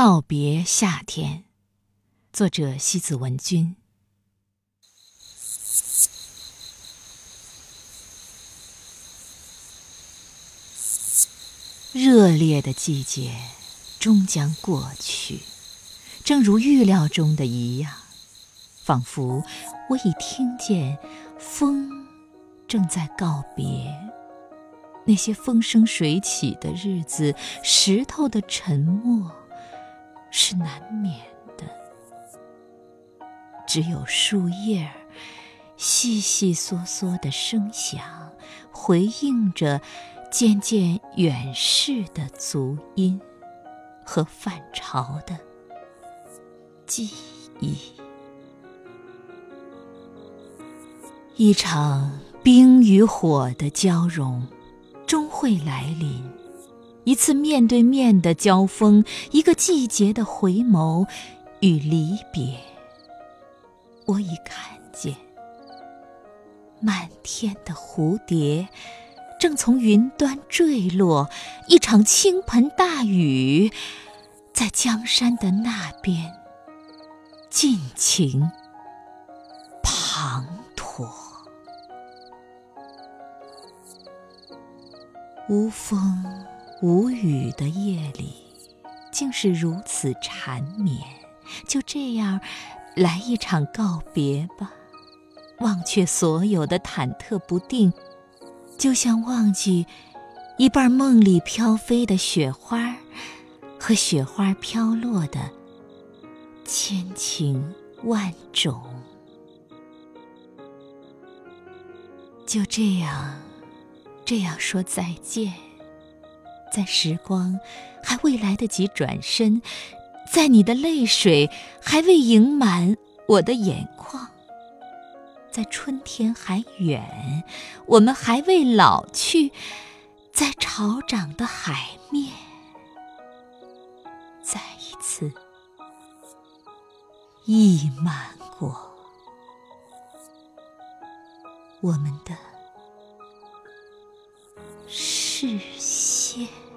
告别夏天，作者西子文君。热烈的季节终将过去，正如预料中的一样，仿佛我已听见风正在告别。那些风生水起的日子，石头的沉默是难免的。只有树叶儿细细嗦嗦的声响，回应着渐渐远逝的足音和泛潮的记忆。一场冰与火的交融。终会来临，一次面对面的交锋，一个季节的回眸与离别。我已看见，满天的蝴蝶正从云端坠落，一场倾盆大雨在江山的那边尽情滂沱。无风无雨的夜里，竟是如此缠绵。就这样，来一场告别吧。忘却所有的忐忑不定，就像忘记一半梦里飘飞的雪花和雪花飘落的千情万种。就这样。这样说再见，在时光还未来得及转身，在你的泪水还未盈满我的眼眶，在春天还远，我们还未老去，在潮涨的海面，再一次溢满过我们的。视线线。